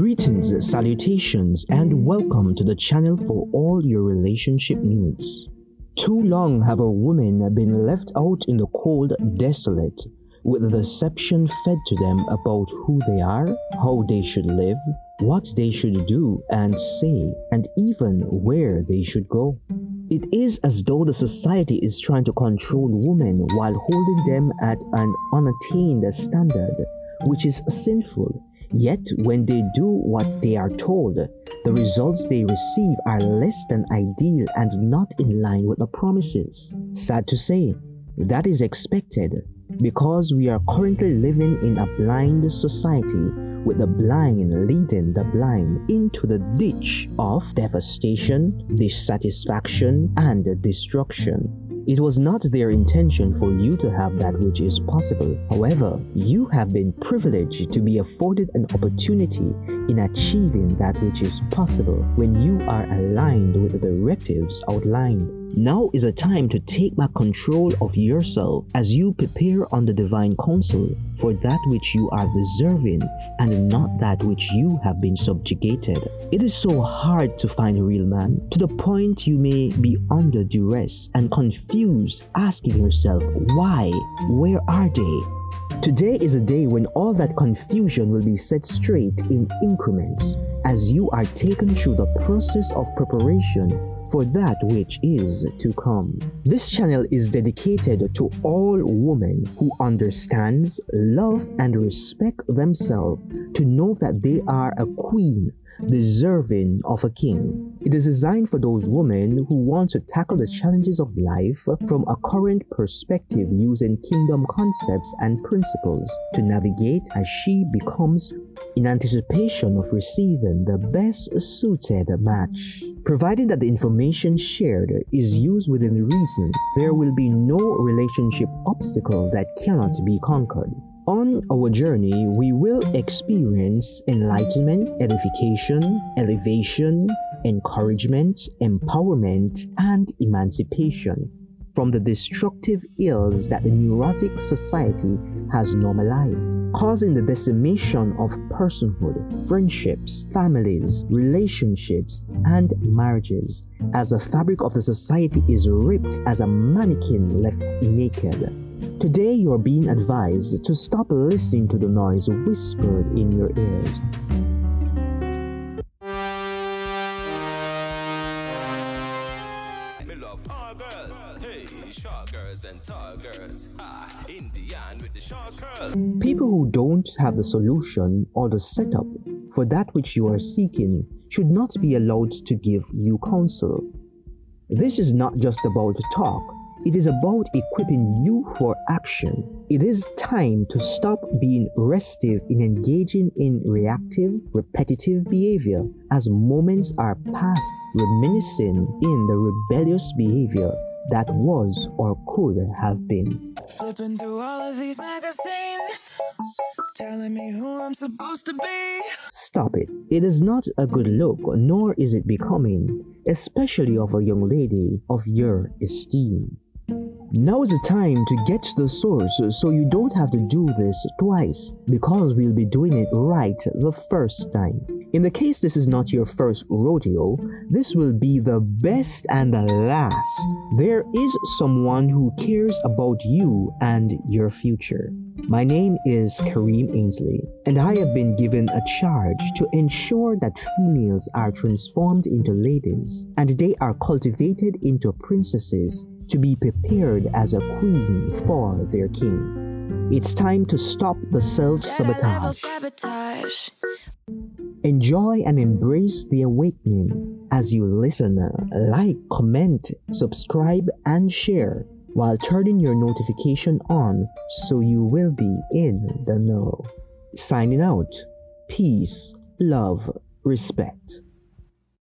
Greetings, salutations, and welcome to the channel for all your relationship needs. Too long have a woman been left out in the cold, desolate, with the deception fed to them about who they are, how they should live, what they should do and say, and even where they should go. It is as though the society is trying to control women while holding them at an unattained standard, which is sinful. Yet, when they do what they are told, the results they receive are less than ideal and not in line with the promises. Sad to say, that is expected because we are currently living in a blind society with the blind leading the blind into the ditch of devastation, dissatisfaction, and destruction. It was not their intention for you to have that which is possible. However, you have been privileged to be afforded an opportunity in achieving that which is possible when you are aligned with the directives outlined. Now is a time to take back control of yourself as you prepare on the divine counsel for that which you are deserving and not that which you have been subjugated. It is so hard to find a real man to the point you may be under duress and confused, asking yourself, why? Where are they? Today is a day when all that confusion will be set straight in increments as you are taken through the process of preparation for that which is to come. This channel is dedicated to all women who understands, love and respect themselves to know that they are a queen deserving of a king. It is designed for those women who want to tackle the challenges of life from a current perspective using kingdom concepts and principles to navigate as she becomes in anticipation of receiving the best suited match. Provided that the information shared is used within reason, there will be no relationship obstacle that cannot be conquered. On our journey, we will experience enlightenment, edification, elevation, encouragement, empowerment, and emancipation from the destructive ills that the neurotic society has normalized, causing the decimation of personhood, friendships, families, relationships, and marriages, as the fabric of the society is ripped as a mannequin left naked. Today, you are being advised to stop listening to the noise whispered in your ears and tall girls. Ha, Indian with the short curls. People who don't have the solution or the setup for that which you are seeking should not be allowed to give you counsel. This is not just about talk, it is about equipping you for action. It is time to stop being restive in engaging in reactive, repetitive behavior as moments are past, reminiscing in the rebellious behavior that was or could have been. Flipping through all of these magazines, telling me who I'm supposed to be. Stop it. It is not a good look, nor is it becoming, especially of a young lady of your esteem. Now is the time to get to the source so you don't have to do this twice because we'll be doing it right the first time. In the case this is not your first rodeo, this will be the best and the last. There is someone who cares about you and your future. My name is Kareem Ainsley, and I have been given a charge to ensure that females are transformed into ladies and they are cultivated into princesses to be prepared as a queen for their king. It's time to stop the self sabotage. Enjoy and embrace the awakening as you listen, like, comment, subscribe, and share while turning your notification on so you will be in the know. Signing out. Peace, love, respect.